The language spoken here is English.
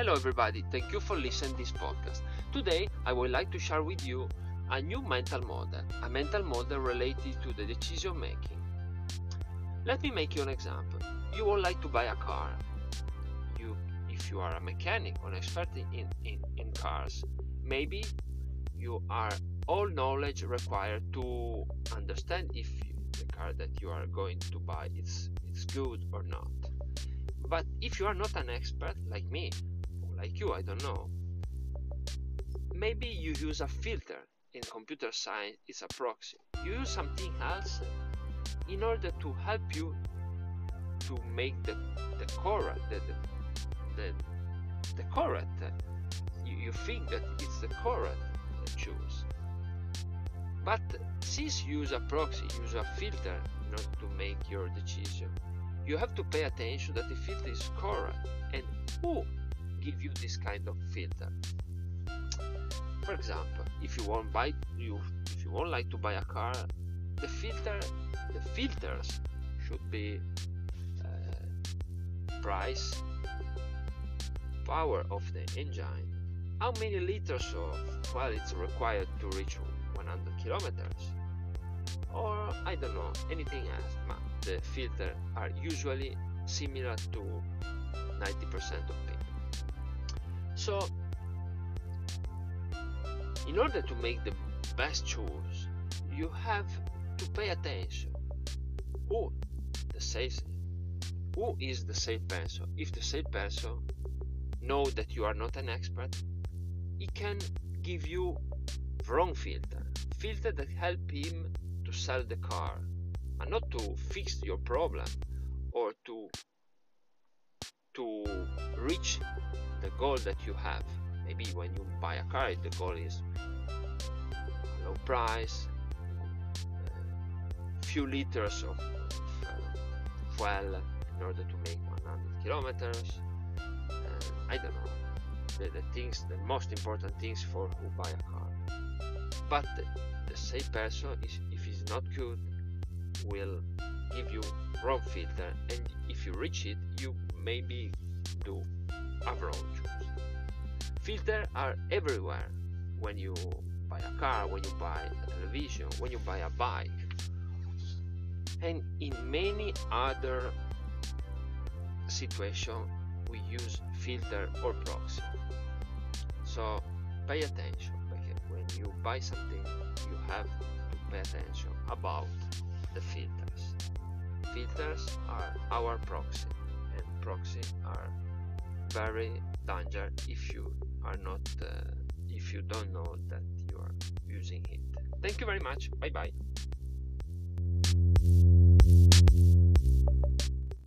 Hello everybody, thank you for listening this podcast. Today I would like to share with you a new mental model, a mental model related to the decision making. Let me make you an example. You would like to buy a car. You if you are a mechanic or an expert in, in, in cars, maybe you are all knowledge required to understand if the car that you are going to buy is, is good or not. But if you are not an expert like me, like you, I don't know, maybe you use a filter in computer science, it's a proxy. You use something else in order to help you to make the, the correct, the, the, the, correct, you, you think that it's the correct choose. But since you use a proxy, use a filter in order to make your decision, you have to pay attention that the filter is correct and who give you this kind of filter. For example, if you want buy you if you want like to buy a car, the filter the filters should be uh, price, power of the engine, how many liters of fuel it's required to reach 100 kilometers, or I don't know anything else. But the filter are usually similar to 90% of people. So, in order to make the best choice, you have to pay attention who the sales who is the salesperson. If the salesperson know that you are not an expert, he can give you wrong filter, filter that help him to sell the car, and not to fix your problem or to to reach the goal that you have. Maybe when you buy a car, the goal is low price, a few liters of, uh, fuel in order to make 100 kilometers. Uh, I don't know the, the, things, the most important things for who buy a car. But the, the same person, is, if he's not good, will give you wrong filter, and if you reach it, you maybe do a. Filters are everywhere when you buy a car, when you buy a television, when you buy a bike, and in many other situations we use filter or proxy. So pay attention because when you buy something you have to pay attention about the filters. Filters are our proxy and proxy are very danger if you are not uh, if you don't know that you are using it. Thank you very much. Bye bye